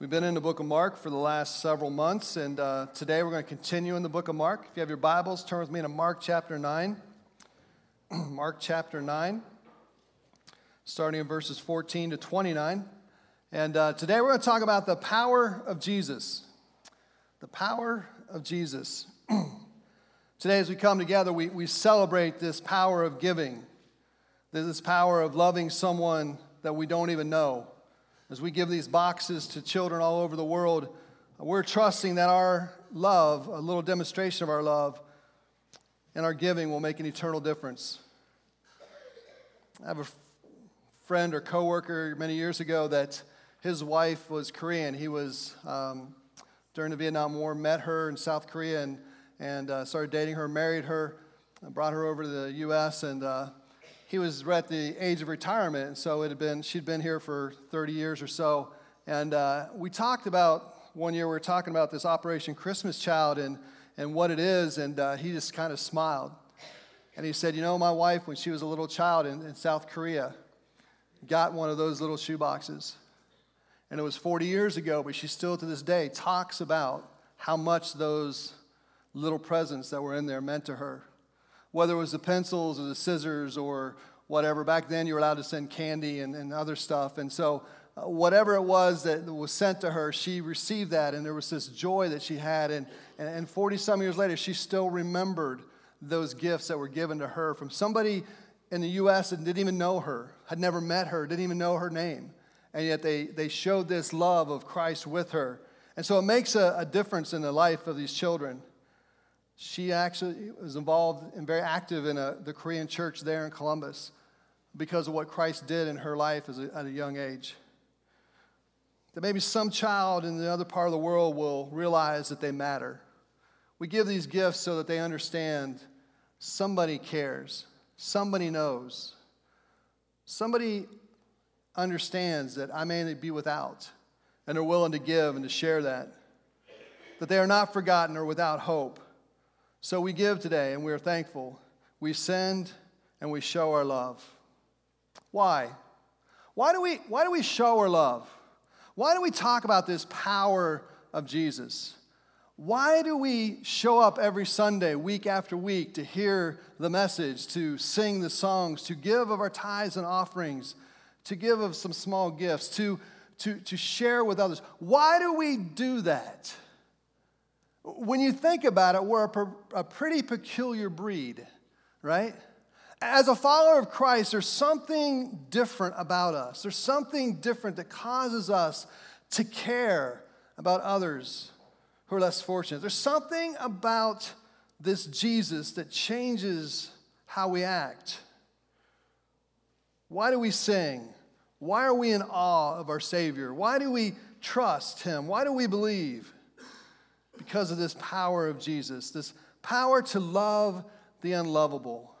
We've been in the book of Mark for the last several months, and uh, today we're going to continue in the book of Mark. If you have your Bibles, turn with me to Mark chapter 9. Mark chapter 9, starting in verses 14 to 29. And uh, today we're going to talk about the power of Jesus. The power of Jesus. today, as we come together, we, we celebrate this power of giving, this power of loving someone that we don't even know as we give these boxes to children all over the world, we're trusting that our love, a little demonstration of our love, and our giving will make an eternal difference. I have a friend or coworker many years ago that his wife was Korean. He was um, during the Vietnam War, met her in South Korea and, and uh, started dating her, married her, brought her over to the U.S. and uh, he was at the age of retirement, and so it had been she'd been here for 30 years or so. And uh, we talked about one year we were talking about this Operation Christmas Child and and what it is, and uh, he just kind of smiled, and he said, "You know, my wife, when she was a little child in, in South Korea, got one of those little shoe boxes, and it was 40 years ago, but she still to this day talks about how much those little presents that were in there meant to her." Whether it was the pencils or the scissors or whatever. Back then, you were allowed to send candy and, and other stuff. And so, uh, whatever it was that was sent to her, she received that, and there was this joy that she had. And, and 40 some years later, she still remembered those gifts that were given to her from somebody in the U.S. that didn't even know her, had never met her, didn't even know her name. And yet, they, they showed this love of Christ with her. And so, it makes a, a difference in the life of these children she actually was involved and very active in a, the Korean church there in Columbus because of what Christ did in her life a, at a young age. That maybe some child in the other part of the world will realize that they matter. We give these gifts so that they understand somebody cares, somebody knows, somebody understands that I may be without and are willing to give and to share that, that they are not forgotten or without hope so we give today and we are thankful. We send and we show our love. Why? Why do we, why do we show our love? Why do we talk about this power of Jesus? Why do we show up every Sunday, week after week, to hear the message, to sing the songs, to give of our tithes and offerings, to give of some small gifts, to, to, to share with others? Why do we do that? When you think about it, we're a, a pretty peculiar breed, right? As a follower of Christ, there's something different about us. There's something different that causes us to care about others who are less fortunate. There's something about this Jesus that changes how we act. Why do we sing? Why are we in awe of our Savior? Why do we trust Him? Why do we believe? Because of this power of Jesus, this power to love the unlovable.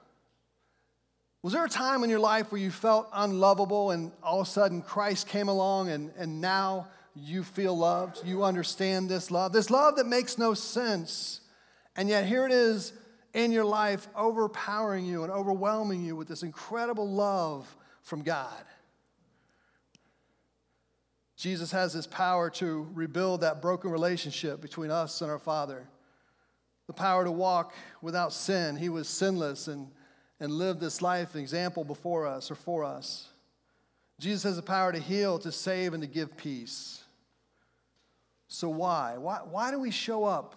Was there a time in your life where you felt unlovable and all of a sudden Christ came along and, and now you feel loved? You understand this love? This love that makes no sense. And yet here it is in your life, overpowering you and overwhelming you with this incredible love from God. Jesus has this power to rebuild that broken relationship between us and our Father. The power to walk without sin. He was sinless and, and lived this life example before us or for us. Jesus has the power to heal, to save, and to give peace. So, why? Why, why do we show up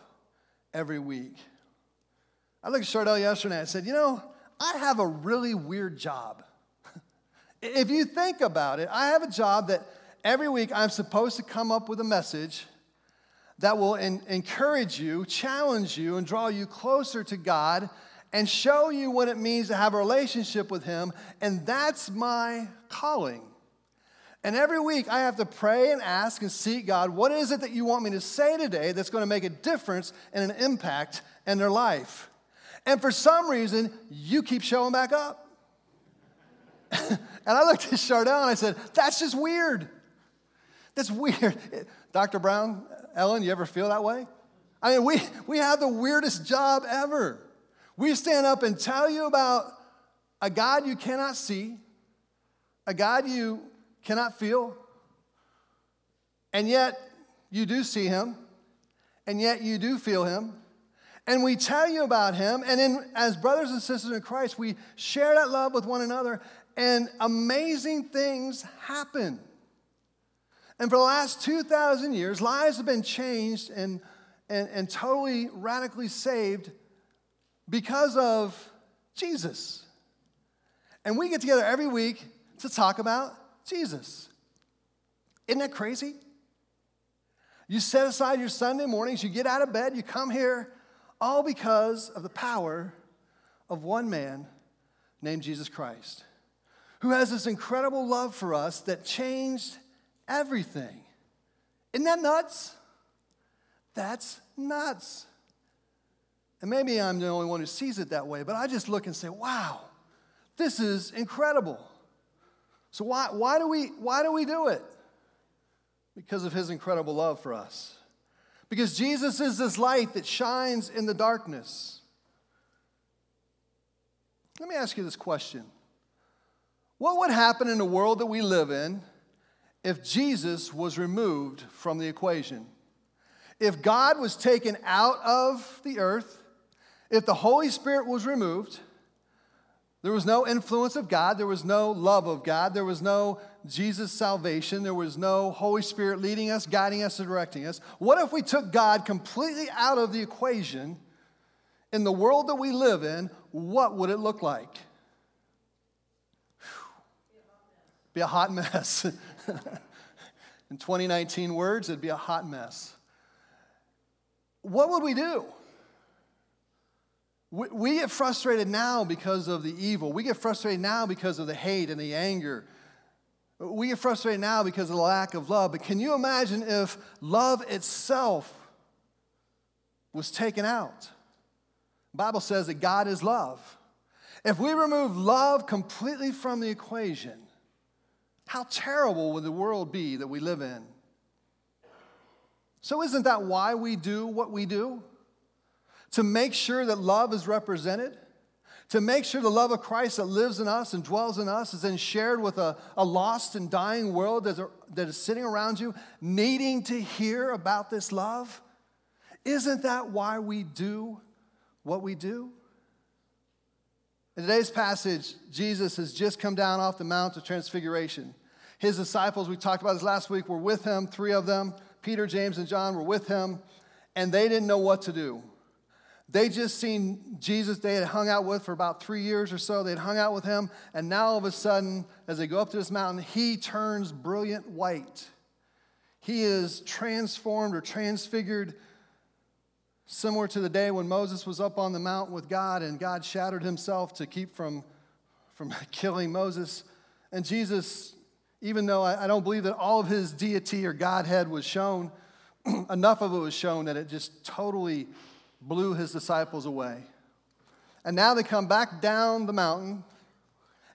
every week? I looked at Chardell yesterday and I said, You know, I have a really weird job. if you think about it, I have a job that every week I'm supposed to come up with a message that will in, encourage you, challenge you, and draw you closer to God and show you what it means to have a relationship with Him. And that's my calling. And every week I have to pray and ask and seek God, what is it that you want me to say today that's going to make a difference and an impact in their life? And for some reason, you keep showing back up. and I looked at Chardell and I said, that's just weird. That's weird. Dr. Brown, Ellen, you ever feel that way? I mean, we, we have the weirdest job ever. We stand up and tell you about a God you cannot see, a God you cannot feel, and yet you do see him, and yet you do feel him. And we tell you about him, and then as brothers and sisters in Christ, we share that love with one another, and amazing things happen. And for the last 2,000 years, lives have been changed and, and, and totally radically saved because of Jesus. And we get together every week to talk about Jesus. Isn't that crazy? You set aside your Sunday mornings, you get out of bed, you come here, all because of the power of one man named Jesus Christ, who has this incredible love for us that changed everything. Isn't that nuts? That's nuts. And maybe I'm the only one who sees it that way, but I just look and say, wow, this is incredible. So why, why, do, we, why do we do it? Because of his incredible love for us. Because Jesus is this light that shines in the darkness. Let me ask you this question What would happen in the world that we live in if Jesus was removed from the equation? If God was taken out of the earth, if the Holy Spirit was removed, there was no influence of God. There was no love of God. There was no Jesus salvation. There was no Holy Spirit leading us, guiding us, and directing us. What if we took God completely out of the equation in the world that we live in? What would it look like? Be a hot mess. in 2019 words, it'd be a hot mess. What would we do? We get frustrated now because of the evil. We get frustrated now because of the hate and the anger. We get frustrated now because of the lack of love. But can you imagine if love itself was taken out? The Bible says that God is love. If we remove love completely from the equation, how terrible would the world be that we live in? So, isn't that why we do what we do? to make sure that love is represented, to make sure the love of Christ that lives in us and dwells in us is then shared with a, a lost and dying world that is, that is sitting around you, needing to hear about this love? Isn't that why we do what we do? In today's passage, Jesus has just come down off the Mount of Transfiguration. His disciples, we talked about this last week, were with him, three of them. Peter, James, and John were with him, and they didn't know what to do. They just seen Jesus they had hung out with for about three years or so. They'd hung out with him, and now all of a sudden, as they go up to this mountain, he turns brilliant white. He is transformed or transfigured, similar to the day when Moses was up on the mountain with God and God shattered himself to keep from, from killing Moses. And Jesus, even though I, I don't believe that all of his deity or Godhead was shown, enough of it was shown that it just totally blew his disciples away. And now they come back down the mountain.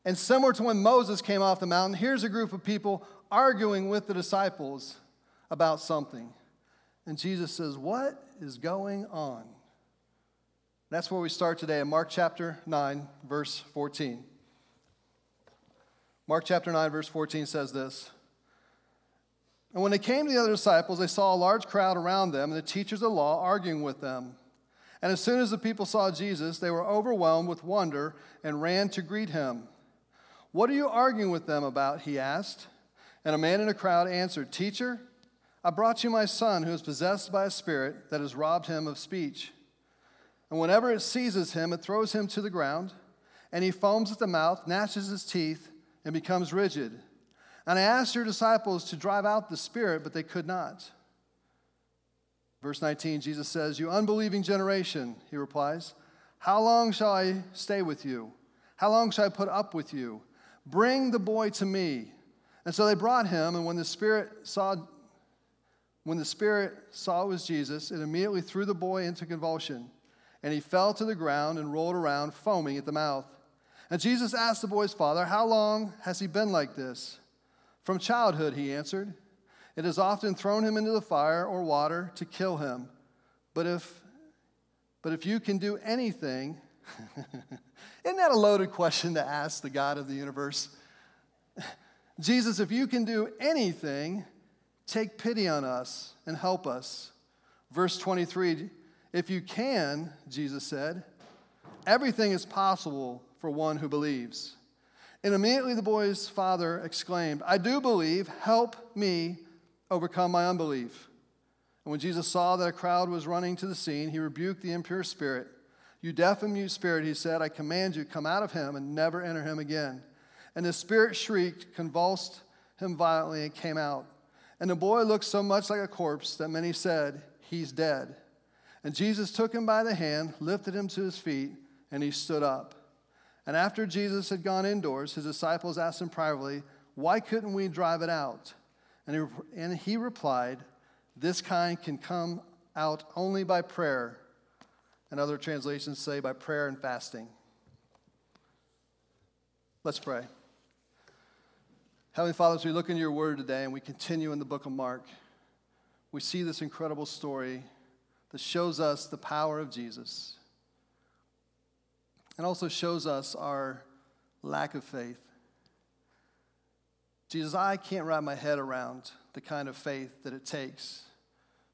And similar to when Moses came off the mountain, here's a group of people arguing with the disciples about something. And Jesus says, What is going on? That's where we start today in Mark chapter 9, verse 14. Mark chapter 9, verse 14 says this And when they came to the other disciples, they saw a large crowd around them and the teachers of the law arguing with them. And as soon as the people saw Jesus, they were overwhelmed with wonder and ran to greet him. What are you arguing with them about? He asked. And a man in a crowd answered, Teacher, I brought you my son who is possessed by a spirit that has robbed him of speech. And whenever it seizes him, it throws him to the ground, and he foams at the mouth, gnashes his teeth, and becomes rigid. And I asked your disciples to drive out the spirit, but they could not. Verse 19, Jesus says, You unbelieving generation, he replies, How long shall I stay with you? How long shall I put up with you? Bring the boy to me. And so they brought him, and when the spirit saw when the spirit saw it was Jesus, it immediately threw the boy into convulsion, and he fell to the ground and rolled around, foaming at the mouth. And Jesus asked the boy's father, How long has he been like this? From childhood, he answered. It has often thrown him into the fire or water to kill him. But if, but if you can do anything, isn't that a loaded question to ask the God of the universe? Jesus, if you can do anything, Take pity on us and help us. Verse 23 If you can, Jesus said, everything is possible for one who believes. And immediately the boy's father exclaimed, I do believe, help me overcome my unbelief. And when Jesus saw that a crowd was running to the scene, he rebuked the impure spirit. You deaf and mute spirit, he said, I command you, come out of him and never enter him again. And the spirit shrieked, convulsed him violently, and came out. And the boy looked so much like a corpse that many said, He's dead. And Jesus took him by the hand, lifted him to his feet, and he stood up. And after Jesus had gone indoors, his disciples asked him privately, Why couldn't we drive it out? And he, and he replied, This kind can come out only by prayer. And other translations say by prayer and fasting. Let's pray. Heavenly Father, as we look into your word today and we continue in the book of Mark, we see this incredible story that shows us the power of Jesus and also shows us our lack of faith. Jesus, I can't wrap my head around the kind of faith that it takes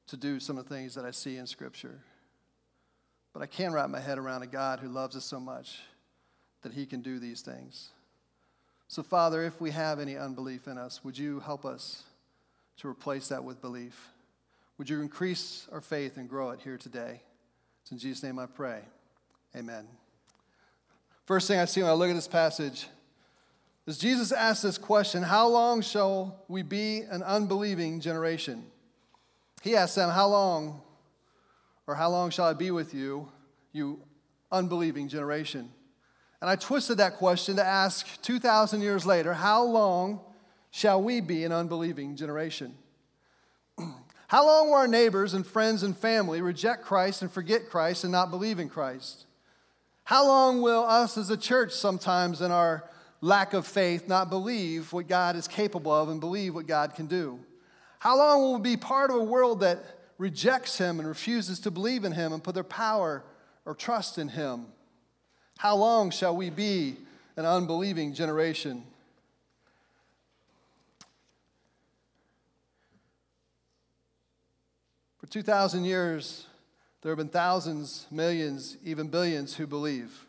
to do some of the things that I see in Scripture. But I can wrap my head around a God who loves us so much that he can do these things. So, Father, if we have any unbelief in us, would you help us to replace that with belief? Would you increase our faith and grow it here today? It's in Jesus' name I pray. Amen. First thing I see when I look at this passage is Jesus asks this question How long shall we be an unbelieving generation? He asks them, How long, or how long shall I be with you, you unbelieving generation? And I twisted that question to ask 2,000 years later, how long shall we be an unbelieving generation? how long will our neighbors and friends and family reject Christ and forget Christ and not believe in Christ? How long will us as a church sometimes in our lack of faith not believe what God is capable of and believe what God can do? How long will we be part of a world that rejects Him and refuses to believe in Him and put their power or trust in Him? How long shall we be an unbelieving generation? For 2,000 years, there have been thousands, millions, even billions who believe,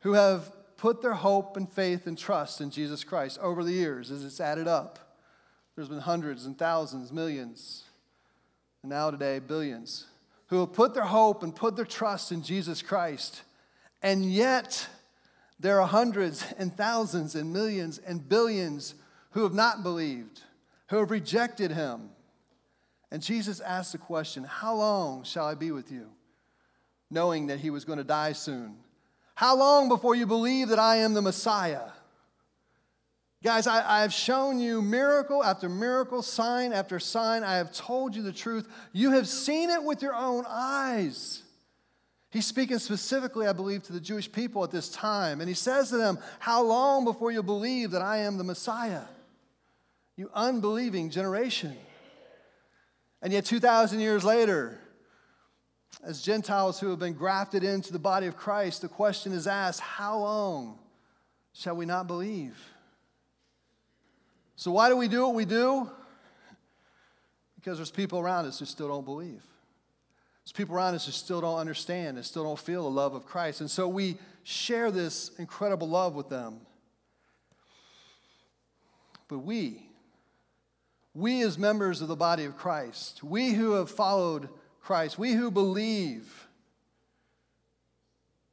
who have put their hope and faith and trust in Jesus Christ over the years as it's added up. There's been hundreds and thousands, millions, and now today, billions, who have put their hope and put their trust in Jesus Christ. And yet, there are hundreds and thousands and millions and billions who have not believed, who have rejected him. And Jesus asked the question, How long shall I be with you? Knowing that he was going to die soon. How long before you believe that I am the Messiah? Guys, I, have shown you miracle after miracle, sign after sign. I have told you the truth. You have seen it with your own eyes. He's speaking specifically, I believe, to the Jewish people at this time. And he says to them, How long before you believe that I am the Messiah? You unbelieving generation. And yet, 2,000 years later, as Gentiles who have been grafted into the body of Christ, the question is asked How long shall we not believe? So, why do we do what we do? Because there's people around us who still don't believe. There's people around us who still don't understand and still don't feel the love of Christ. And so we share this incredible love with them. But we, we as members of the body of Christ, we who have followed Christ, we who believe,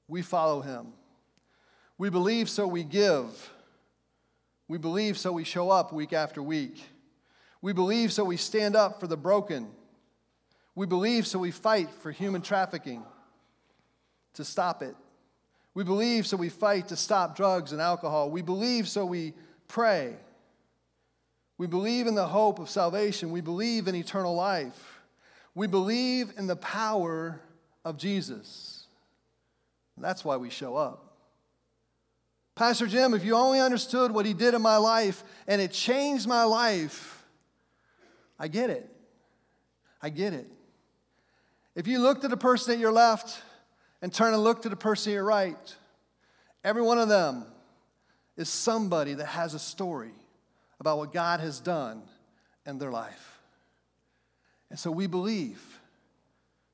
we follow him. We believe, so we give. We believe, so we show up week after week. We believe, so we stand up for the broken. We believe, so we fight for human trafficking to stop it. We believe, so we fight to stop drugs and alcohol. We believe, so we pray. We believe in the hope of salvation. We believe in eternal life. We believe in the power of Jesus. That's why we show up. Pastor Jim, if you only understood what he did in my life and it changed my life, I get it. I get it. If you looked at the person at your left and turn and look to the person at your right, every one of them is somebody that has a story about what God has done in their life. And so we believe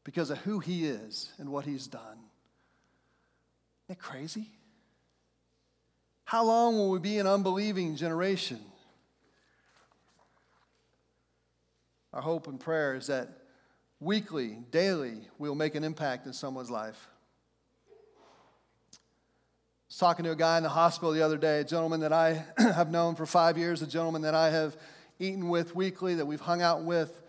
because of who he is and what he's done. Isn't that crazy? How long will we be an unbelieving generation? Our hope and prayer is that weekly, daily, we'll make an impact in someone's life. Was talking to a guy in the hospital the other day, a gentleman that I have known for five years, a gentleman that I have eaten with weekly, that we've hung out with.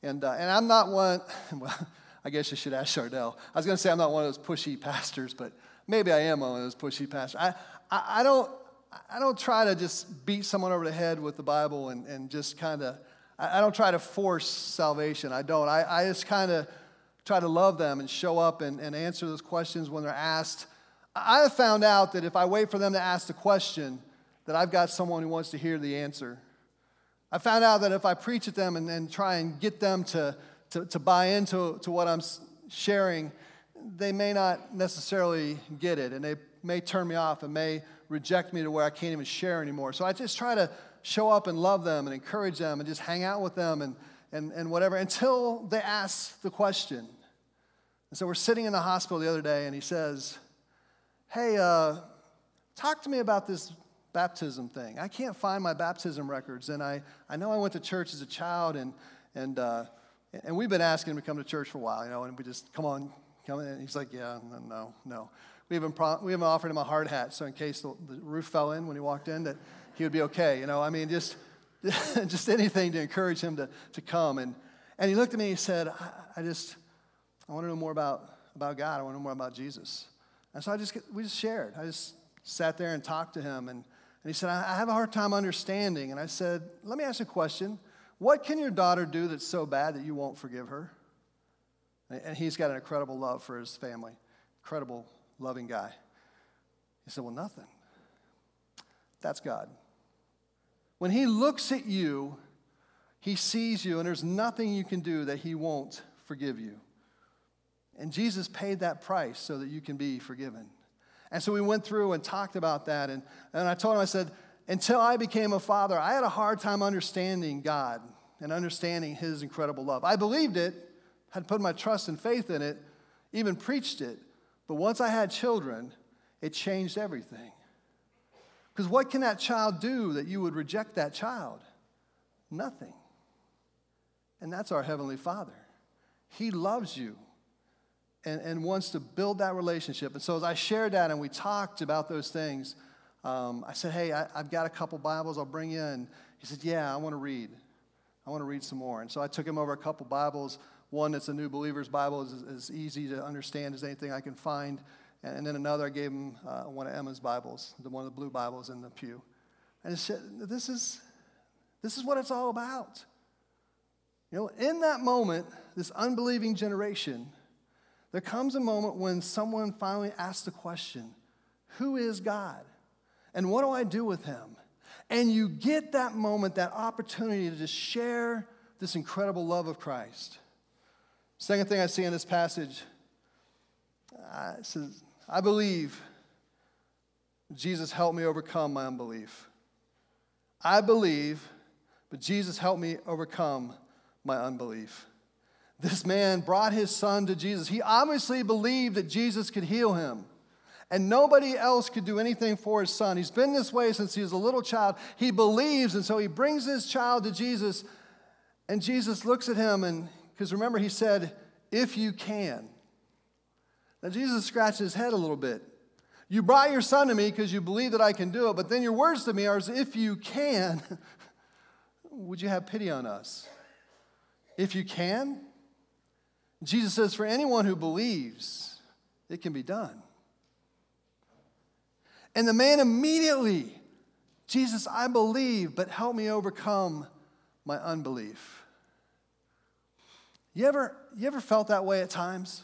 And, uh, and I'm not one, well, I guess you should ask Chardell. I was going to say I'm not one of those pushy pastors, but maybe I am one of those pushy pastors. I, I, I don't, I don't try to just beat someone over the head with the Bible and, and just kind of, I, I don't try to force salvation. I don't. I, I just kind of try to love them and show up and, and answer those questions when they're asked. I have found out that if I wait for them to ask the question, that I've got someone who wants to hear the answer. I found out that if I preach at them and, try and get them to, to, to buy into to what I'm sharing, they may not necessarily get it and they may turn me off and may reject me to where I can't even share anymore. So I just try to show up and love them and encourage them and just hang out with them and, and, and whatever until they ask the question. And so we're sitting in the hospital the other day and he says, Hey, uh, talk to me about this baptism thing. I can't find my baptism records. And I, I know I went to church as a child and, and, uh, and we've been asking him to come to church for a while, you know, and we just, come on, come in. And he's like, yeah, no, no. We even, pro- we even offered him a hard hat, so in case the, the roof fell in when he walked in, that he would be okay. You know, I mean, just, just anything to encourage him to, to come. And, and he looked at me and he said, I, I just, I want to know more about, about God. I want to know more about Jesus. And so I just, we just shared. I just sat there and talked to him. And, and he said, I have a hard time understanding. And I said, let me ask you a question. What can your daughter do that's so bad that you won't forgive her? And he's got an incredible love for his family, incredible, loving guy. He said, Well, nothing. That's God. When he looks at you, he sees you, and there's nothing you can do that he won't forgive you. And Jesus paid that price so that you can be forgiven. And so we went through and talked about that. And, and I told him, I said, until I became a father, I had a hard time understanding God and understanding his incredible love. I believed it, had put my trust and faith in it, even preached it. But once I had children, it changed everything. Because what can that child do that you would reject that child? Nothing. And that's our Heavenly Father. He loves you and, and wants to build that relationship. And so as I shared that and we talked about those things, um, I said, Hey, I, have got a couple Bibles I'll bring you in. He said, Yeah, I want to read. I want to read some more. And so I took him over a couple Bibles. One that's a New Believer's Bible is as easy to understand as anything I can find. And then another, I gave him uh, one of Emma's Bibles, the one of the blue Bibles in the pew. And said, this is, this is what it's all about. You know, in that moment, this unbelieving generation, there comes a moment when someone finally asks the question, Who is God? And what do I do with him? And you get that moment, that opportunity to just share this incredible love of Christ. Second thing I see in this passage uh, says, I believe Jesus helped me overcome my unbelief. I believe, but Jesus helped me overcome my unbelief. This man brought his son to Jesus. He obviously believed that Jesus could heal him. And nobody else could do anything for his son. He's been this way since he was a little child. He believes, and so he brings his child to Jesus. And Jesus looks at him, and because remember, he said, If you can. Now, Jesus scratched his head a little bit. You brought your son to me because you believe that I can do it, but then your words to me are, If you can, would you have pity on us? If you can? Jesus says, For anyone who believes, it can be done. And the man immediately, Jesus, I believe, but help me overcome my unbelief. You ever, you ever felt that way at times?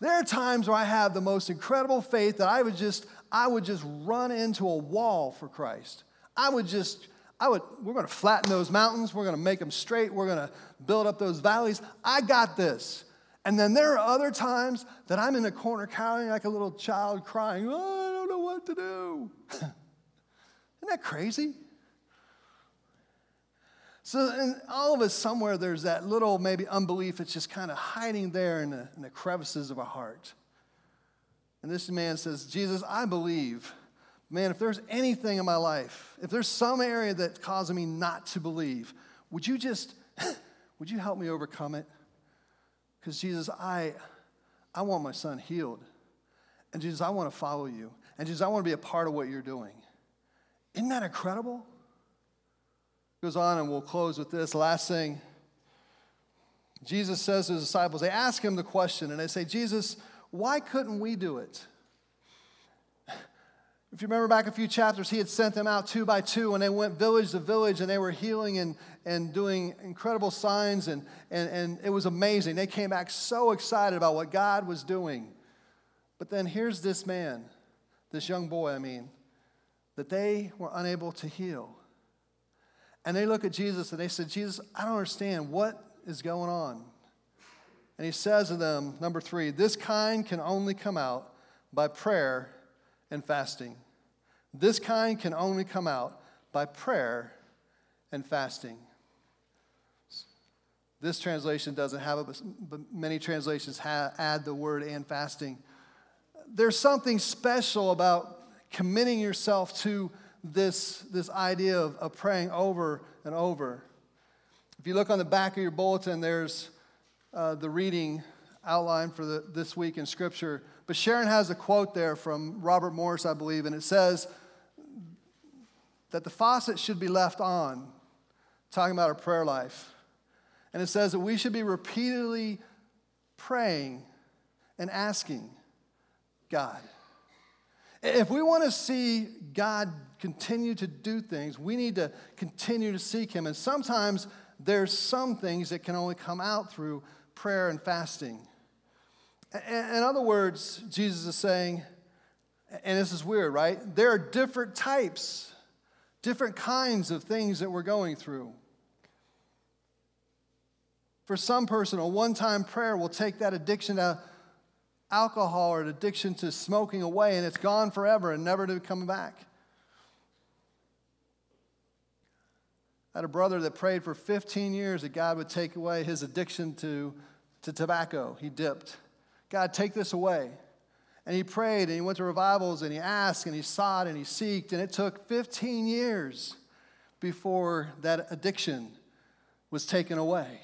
There are times where I have the most incredible faith that I would just, I would just run into a wall for Christ. I would just, I would, we're gonna flatten those mountains, we're gonna make them straight, we're gonna build up those valleys. I got this. And then there are other times that I'm in a corner cowering like a little child crying, oh, I don't know what to do. Isn't that crazy? So, in all of us, somewhere there's that little maybe unbelief that's just kind of hiding there in the, in the crevices of our heart. And this man says, Jesus, I believe. Man, if there's anything in my life, if there's some area that's causing me not to believe, would you just, would you help me overcome it? Because Jesus, I, I want my son healed. And Jesus, I want to follow you. And Jesus, I want to be a part of what you're doing. Isn't that incredible? Goes on, and we'll close with this. Last thing. Jesus says to his disciples, they ask him the question, and they say, Jesus, why couldn't we do it? If you remember back a few chapters, he had sent them out two by two, and they went village to village, and they were healing and, and doing incredible signs, and, and, and it was amazing. They came back so excited about what God was doing. But then here's this man, this young boy, I mean, that they were unable to heal. And they look at Jesus and they said, Jesus, I don't understand. What is going on? And he says to them, number three, this kind can only come out by prayer and fasting. This kind can only come out by prayer and fasting. This translation doesn't have it, but many translations have, add the word and fasting. There's something special about committing yourself to this, this idea of, of praying over and over. If you look on the back of your bulletin, there's uh, the reading outline for the, this week in Scripture. But Sharon has a quote there from Robert Morris, I believe, and it says that the faucet should be left on, talking about our prayer life. And it says that we should be repeatedly praying and asking God. If we want to see God continue to do things, we need to continue to seek Him. And sometimes there's some things that can only come out through prayer and fasting. In other words, Jesus is saying, and this is weird, right? There are different types, different kinds of things that we're going through. For some person, a one time prayer will take that addiction to alcohol or an addiction to smoking away, and it's gone forever and never to come back. I had a brother that prayed for 15 years that God would take away his addiction to, to tobacco. He dipped. God, take this away. And he prayed and he went to revivals and he asked and he sought and he seeked. And it took 15 years before that addiction was taken away.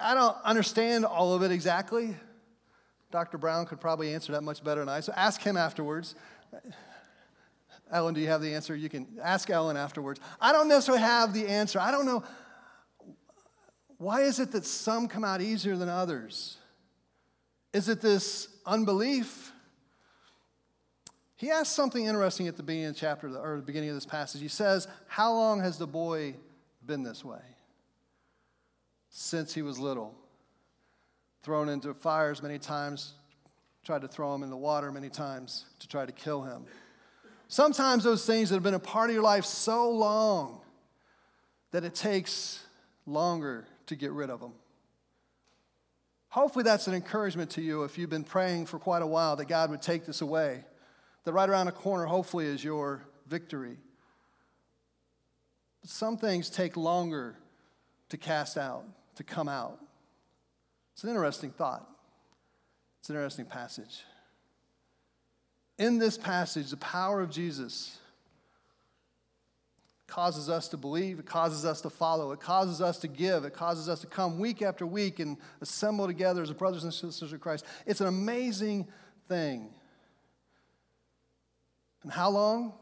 I don't understand all of it exactly. Dr. Brown could probably answer that much better than I. So ask him afterwards. Ellen, do you have the answer? You can ask Ellen afterwards. I don't necessarily have the answer. I don't know. Why is it that some come out easier than others? Is it this unbelief? He asks something interesting at the beginning of the chapter, or the beginning of this passage. He says, How long has the boy been this way? Since he was little thrown into fires many times, tried to throw him in the water many times to try to kill him. Sometimes those things that have been a part of your life so long that it takes longer to get rid of them. Hopefully, that's an encouragement to you if you've been praying for quite a while that God would take this away. That right around the corner, hopefully, is your victory. But some things take longer to cast out, to come out. It's an interesting thought. It's an interesting passage. In this passage, the power of Jesus causes us to believe, it causes us to follow, it causes us to give, it causes us to come week after week and assemble together as brothers and sisters of Christ. It's an amazing thing. And how long?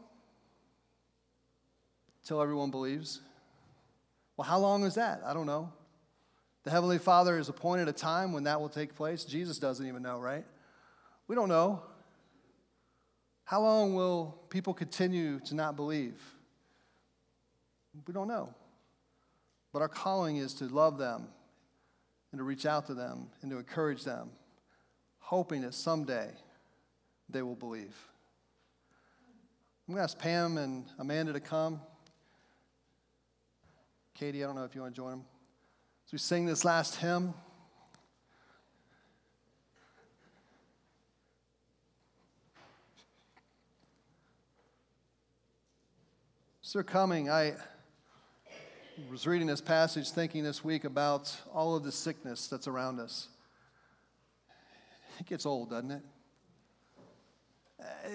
Till everyone believes. Well, how long is that? I don't know. The Heavenly Father has appointed a time when that will take place. Jesus doesn't even know, right? We don't know. How long will people continue to not believe? We don't know. But our calling is to love them and to reach out to them and to encourage them, hoping that someday they will believe. I'm going to ask Pam and Amanda to come. Katie, I don't know if you want to join them. As we sing this last hymn, they're coming, I, was reading this passage thinking this week about all of the sickness that's around us. It gets old, doesn't it?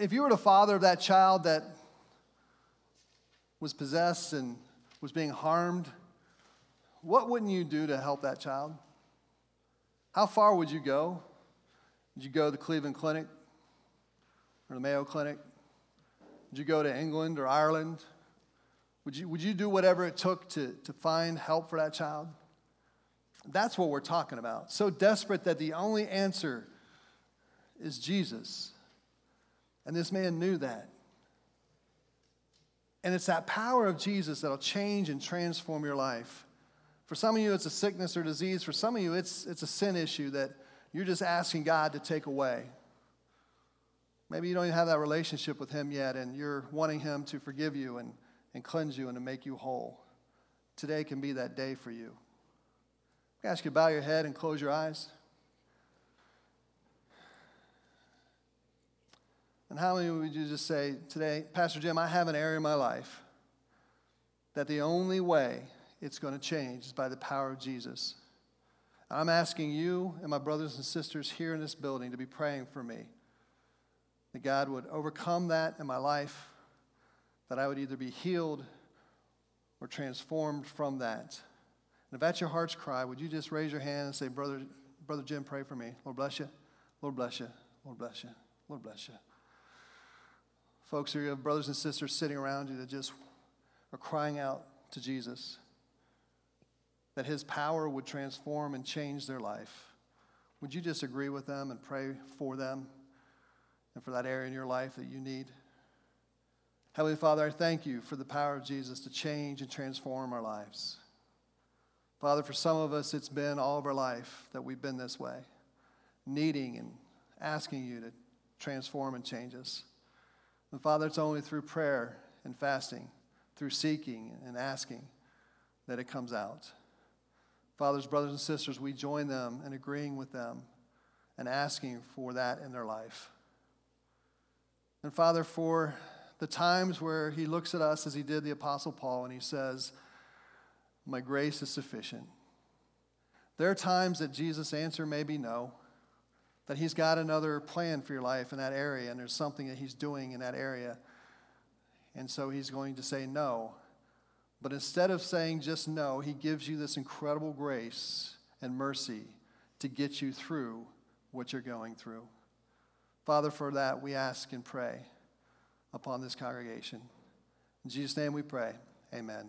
If you were the father of that child that was possessed and was being harmed, what wouldn't you do to help that child? How far would you go? Did you go to the Cleveland Clinic or the Mayo Clinic? Did you go to England or Ireland? Would you, would you do whatever it took to, to find help for that child? That's what we're talking about. So desperate that the only answer is Jesus. And this man knew that. And it's that power of Jesus that'll change and transform your life. For some of you, it's a sickness or disease. For some of you, it's, it's a sin issue that you're just asking God to take away. Maybe you don't even have that relationship with Him yet, and you're wanting Him to forgive you and, and cleanse you and to make you whole. Today can be that day for you. I ask you to bow your head and close your eyes. And how many would you just say today, Pastor Jim, I have an area in my life that the only way it's going to change is by the power of Jesus. I'm asking you and my brothers and sisters here in this building to be praying for me that God would overcome that in my life, that I would either be healed or transformed from that. And if that's your heart's cry, would you just raise your hand and say, Brother, Brother Jim, pray for me. Lord bless you. Lord bless you. Lord bless you. Lord bless you. Folks, you have brothers and sisters sitting around you that just are crying out to Jesus that his power would transform and change their life. Would you just agree with them and pray for them? and for that area in your life that you need. Heavenly Father, I thank you for the power of Jesus to change and transform our lives. Father, for some of us, it's been all of our life that we've been this way, needing and asking you to transform and change us. And Father, it's only through prayer and fasting, through seeking and asking, that it comes out. Fathers, brothers, and sisters, we join them in agreeing with them and asking for that in their life. And Father, for the times where He looks at us as He did the Apostle Paul and He says, My grace is sufficient. There are times that Jesus' answer may be no, that He's got another plan for your life in that area, and there's something that He's doing in that area. And so He's going to say no. But instead of saying just no, He gives you this incredible grace and mercy to get you through what you're going through. Father, for that we ask and pray upon this congregation. In Jesus' name we pray. Amen.